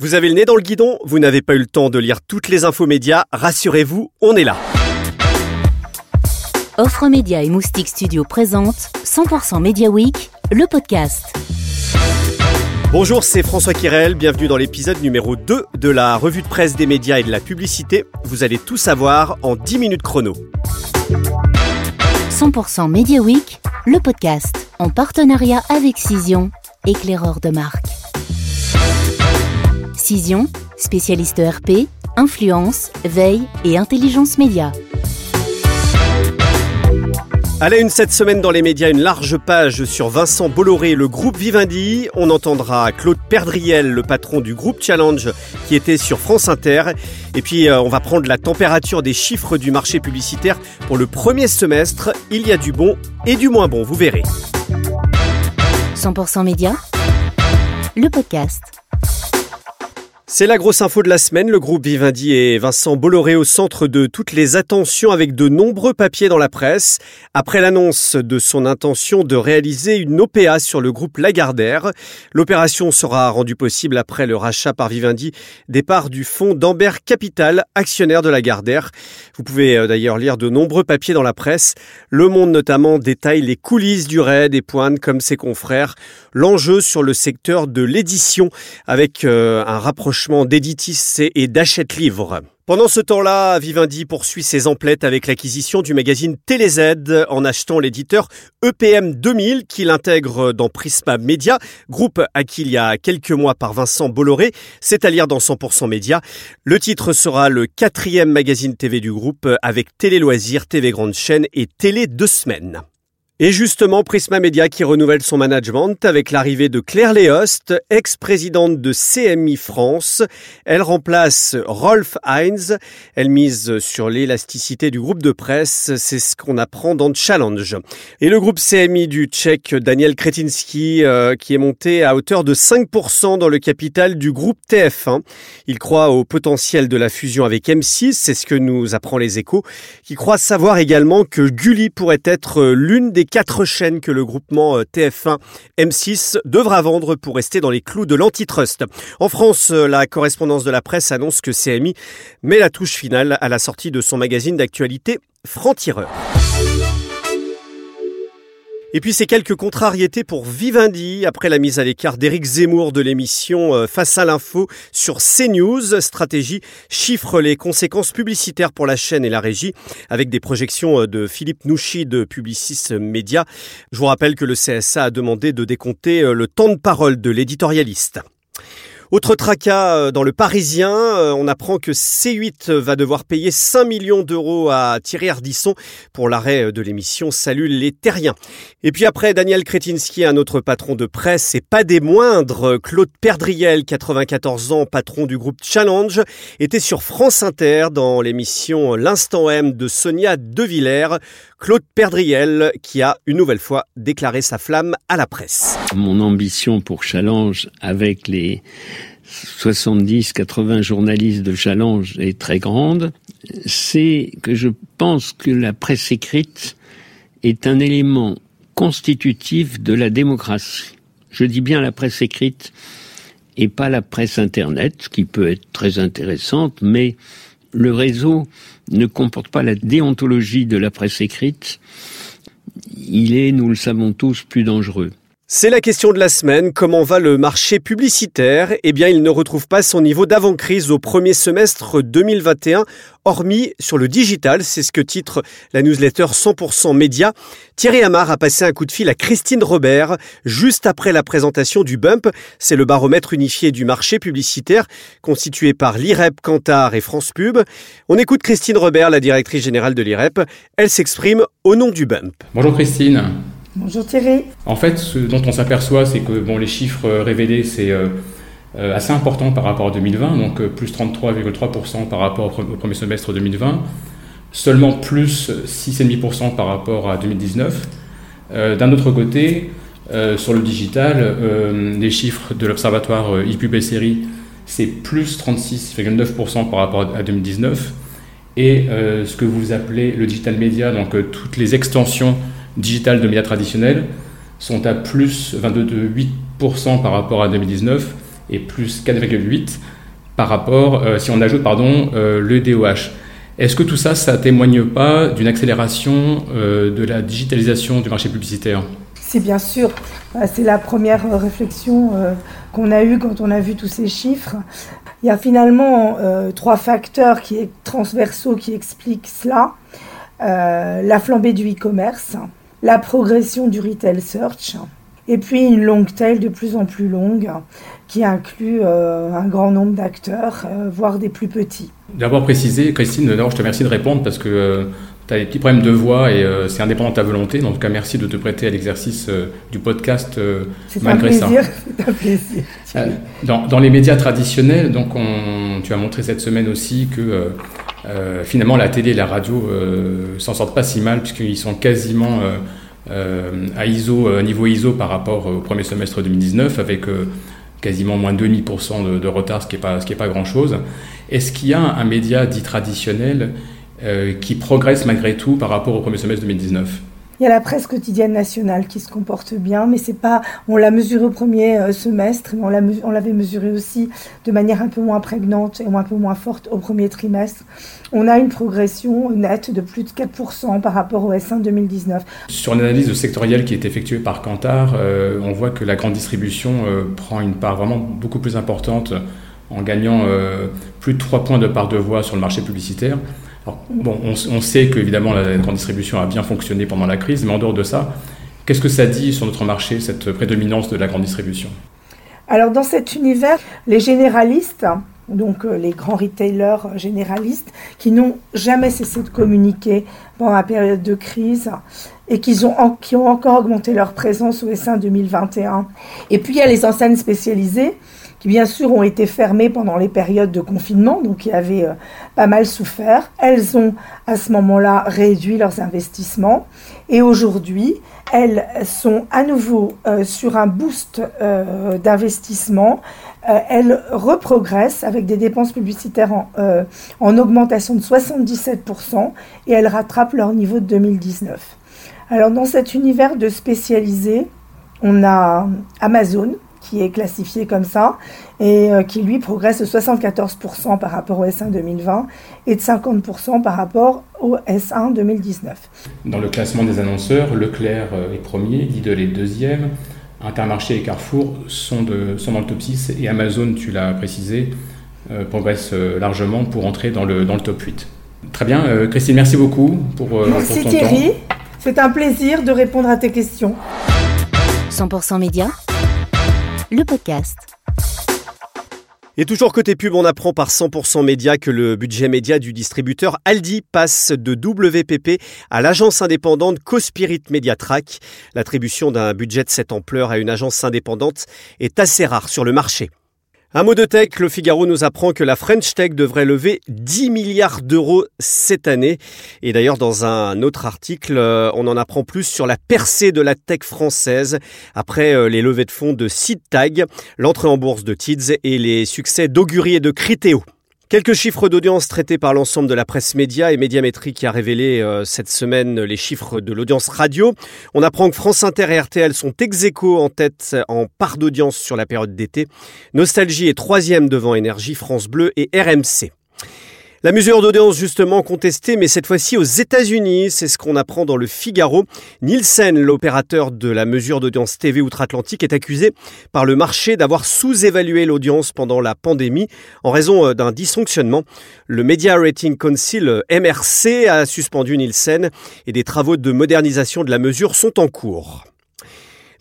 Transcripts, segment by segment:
Vous avez le nez dans le guidon, vous n'avez pas eu le temps de lire toutes les infos médias, rassurez-vous, on est là. Offre Média et Moustique Studio présente 100% Media Week, le podcast. Bonjour, c'est François Kirel, bienvenue dans l'épisode numéro 2 de la revue de presse des médias et de la publicité. Vous allez tout savoir en 10 minutes chrono. 100% Media Week, le podcast, en partenariat avec Cision, éclaireur de marque. Cision, spécialiste RP, influence, veille et intelligence média. À la une cette semaine dans les médias, une large page sur Vincent Bolloré, le groupe Vivendi. On entendra Claude Perdriel, le patron du groupe Challenge, qui était sur France Inter. Et puis, euh, on va prendre la température des chiffres du marché publicitaire pour le premier semestre. Il y a du bon et du moins bon, vous verrez. 100% Média, le podcast. C'est la grosse info de la semaine. Le groupe Vivendi et Vincent Bolloré au centre de toutes les attentions avec de nombreux papiers dans la presse. Après l'annonce de son intention de réaliser une OPA sur le groupe Lagardère, l'opération sera rendue possible après le rachat par Vivendi des parts du fonds d'Ambert Capital, actionnaire de Lagardère. Vous pouvez euh, d'ailleurs lire de nombreux papiers dans la presse. Le Monde notamment détaille les coulisses du raid et pointe comme ses confrères l'enjeu sur le secteur de l'édition avec euh, un rapprochement d'Editis et d'Achète Livre. Pendant ce temps-là, Vivendi poursuit ses emplettes avec l'acquisition du magazine TéléZ en achetant l'éditeur EPM 2000 qu'il intègre dans Prisma Media, groupe acquis il y a quelques mois par Vincent Bolloré, c'est à lire dans 100% Média. Le titre sera le quatrième magazine TV du groupe avec Télé Loisirs, TV Grande Chaîne et Télé Deux Semaines. Et justement, Prisma Media qui renouvelle son management avec l'arrivée de Claire Léost, ex-présidente de CMI France. Elle remplace Rolf Heinz. Elle mise sur l'élasticité du groupe de presse. C'est ce qu'on apprend dans Challenge. Et le groupe CMI du tchèque Daniel Kretinsky euh, qui est monté à hauteur de 5% dans le capital du groupe TF1. Il croit au potentiel de la fusion avec M6. C'est ce que nous apprend les échos. Qui croit savoir également que Gulli pourrait être l'une des quatre chaînes que le groupement euh, TF1 M6 devra vendre pour rester dans les clous de l'antitrust. En France, euh, la correspondance de la presse annonce que CMI met la touche finale à la sortie de son magazine d'actualité Franc-Tireur. Et puis ces quelques contrariétés pour Vivendi après la mise à l'écart d'Éric Zemmour de l'émission euh, Face à l'info sur CNews. Stratégie chiffre les conséquences publicitaires pour la chaîne et la régie avec des projections euh, de Philippe Nouchy de Publicis Media. Je vous rappelle que le CSA a demandé de décompter euh, le temps de parole de l'éditorialiste. Autre tracas euh, dans le Parisien, euh, on apprend que C8 va devoir payer 5 millions d'euros à Thierry Ardisson pour l'arrêt de l'émission Salut les Terriens. Et puis après, Daniel Kretinsky, un autre patron de presse et pas des moindres, Claude Perdriel, 94 ans, patron du groupe Challenge, était sur France Inter dans l'émission L'Instant M de Sonia Devillers. Claude Perdriel qui a une nouvelle fois déclaré sa flamme à la presse. Mon ambition pour Challenge avec les 70-80 journalistes de Challenge est très grande, c'est que je pense que la presse écrite est un élément constitutif de la démocratie. Je dis bien la presse écrite et pas la presse Internet, qui peut être très intéressante, mais le réseau ne comporte pas la déontologie de la presse écrite. Il est, nous le savons tous, plus dangereux. C'est la question de la semaine. Comment va le marché publicitaire? Eh bien, il ne retrouve pas son niveau d'avant-crise au premier semestre 2021, hormis sur le digital. C'est ce que titre la newsletter 100% Média. Thierry Amar a passé un coup de fil à Christine Robert juste après la présentation du Bump. C'est le baromètre unifié du marché publicitaire constitué par l'IREP, Kantar et France Pub. On écoute Christine Robert, la directrice générale de l'IREP. Elle s'exprime au nom du Bump. Bonjour Christine. Bonjour Thierry. En fait, ce dont on s'aperçoit, c'est que bon, les chiffres euh, révélés, c'est euh, euh, assez important par rapport à 2020, donc plus 33,3% par rapport au premier semestre 2020, seulement plus 6,5% par rapport à 2019. D'un autre côté, sur le digital, les chiffres de l'observatoire ePub et série, c'est plus 36,9% par rapport à 2019. Et ce que vous appelez le digital media, donc toutes les extensions digitales de médias traditionnels sont à plus 22,8% par rapport à 2019 et plus 4,8 par rapport, si on ajoute pardon, le DOH. Est-ce que tout ça, ça témoigne pas d'une accélération de la digitalisation du marché publicitaire? C'est bien sûr. C'est la première réflexion qu'on a eue quand on a vu tous ces chiffres. Il y a finalement trois facteurs qui transversaux qui expliquent cela. Euh, la flambée du e-commerce, la progression du retail search, et puis une longue tail de plus en plus longue qui inclut euh, un grand nombre d'acteurs, euh, voire des plus petits. D'abord préciser, Christine, je te remercie de répondre parce que tu as des petits problèmes de voix et c'est indépendant de ta volonté. En tout cas, merci de te prêter à l'exercice du podcast malgré ça. C'est un plaisir. Dans, dans, les médias traditionnels, donc on, tu as montré cette semaine aussi que euh, finalement, la télé et la radio euh, s'en sortent pas si mal, puisqu'ils sont quasiment euh, à ISO, niveau ISO par rapport au premier semestre 2019, avec quasiment moins de 2,5% de, retard, ce qui n'est pas, pas grand-chose. Est-ce qu'il y a un, média dit traditionnel qui progresse malgré tout par rapport au premier semestre 2019 il y a la presse quotidienne nationale qui se comporte bien, mais c'est pas. On l'a mesuré au premier euh, semestre, mais on l'avait mesuré aussi de manière un peu moins prégnante et un peu moins forte au premier trimestre. On a une progression nette de plus de 4% par rapport au S1 2019. Sur l'analyse sectorielle qui est effectuée par Kantar, euh, on voit que la grande distribution euh, prend une part vraiment beaucoup plus importante en gagnant plus de 3 points de part de voix sur le marché publicitaire on, sait qu'évidemment la grande distribution a bien fonctionné pendant la crise, mais en dehors de ça, qu'est-ce que ça dit sur notre marché, cette prédominance de la grande distribution? Alors dans cet univers, les généralistes, donc euh, les grands retailers généralistes, qui n'ont jamais cessé de communiquer pendant la période de crise et qui ont, qui ont encore augmenté leur présence au S1 2021. Et puis il y a les enseignes spécialisées qui bien sûr ont été fermées pendant les périodes de confinement, donc qui avaient euh, pas mal souffert. Elles ont à ce moment-là réduit leurs investissements et aujourd'hui, elles sont à nouveau euh, sur un boost euh, d'investissement. elles reprogressent avec des dépenses publicitaires en, en augmentation de 77% et elles rattrapent leur niveau de 2019. Alors dans cet univers de spécialisés, on a Amazon qui est classifié comme ça et euh, qui lui progresse de 74% par rapport au S1 2020 et de 50% par rapport au S1 2019. Dans le classement des annonceurs, Leclerc euh, est premier, Lidl est deuxième, Intermarché et Carrefour sont, de, sont dans le top 6 et Amazon, tu l'as précisé, euh, progresse largement pour entrer dans le, dans le top 8. Très bien, Christine, merci beaucoup pour, merci pour ton Thierry. C'est un plaisir de répondre à tes questions. 100% Média le podcast. Et toujours côté pub, on apprend par 100% Média que le budget média du distributeur Aldi passe de WPP à l'agence indépendante Cospirit Mediatrack. L'attribution d'un budget de cette ampleur à une agence indépendante est assez rare sur le marché. Un mot de tech, le Figaro nous apprend que la French Tech devrait lever 10 milliards d'euros cette année. Et d'ailleurs, dans un autre article, euh, on en apprend plus sur la percée de la tech française après euh, les levées de fonds de SeedTag, l'entrée en bourse de Tids et les succès d'Augury et de Criteo. Quelques chiffres d'audience traités par l'ensemble de la presse média et Médiamétrie qui a révélé euh, cette semaine les chiffres de l'audience radio. On apprend que France Inter et RTL sont ex en tête en part d'audience sur la période d'été. Nostalgie est troisième devant Énergie, France Bleu et RMC. La mesure d'audience justement contestée, mais cette fois-ci aux États-Unis, c'est ce qu'on apprend dans le Figaro. Nielsen, l'opérateur de la mesure d'audience TV outre-Atlantique, est accusé par le marché d'avoir sous-évalué l'audience pendant la pandémie en raison euh, d'un dysfonctionnement. Le Media Rating Council, euh, MRC, a suspendu Nielsen et des travaux de modernisation de la mesure sont en cours.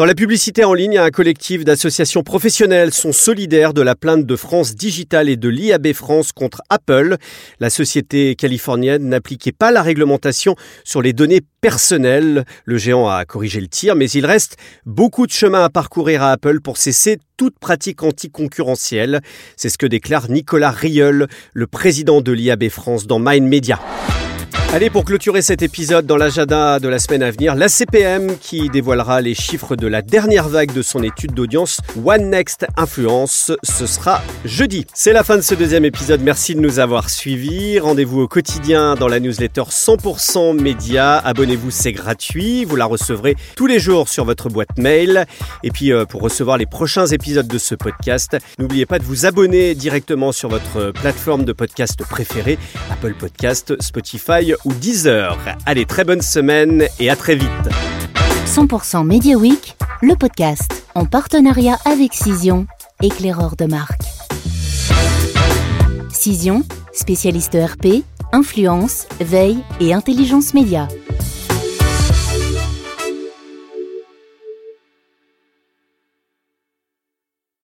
Dans la publicité en ligne, un collectif d'associations professionnelles sont solidaires de la plainte de France Digital et de l'IAB France contre Apple. La société californienne n'appliquait pas la réglementation sur les données personnelles. Le géant a corrigé le tir, mais il reste beaucoup de chemin à parcourir à Apple pour cesser toute pratique anticoncurrentielle. C'est ce que déclare Nicolas Rieul, le président de l'IAB France dans Mind Media. Allez, pour clôturer cet épisode dans l'agenda de la semaine à venir, la CPM qui dévoilera les chiffres de la dernière vague de son étude d'audience One Next Influence. Ce sera jeudi. C'est la fin de ce deuxième épisode. Merci de nous avoir suivis. Rendez-vous au quotidien dans la newsletter 100% média. Abonnez-vous, c'est gratuit. Vous la recevrez tous les jours sur votre boîte mail. Et puis, euh, pour recevoir les prochains épisodes de ce podcast, n'oubliez pas de vous abonner directement sur votre plateforme de podcast préférée, Apple Podcast, Spotify ou 10 heures. Allez, très bonne semaine et à très vite. 100% Media Week, le podcast en partenariat avec Cision, éclaireur de marque. Cision, spécialiste RP, influence, veille et intelligence média.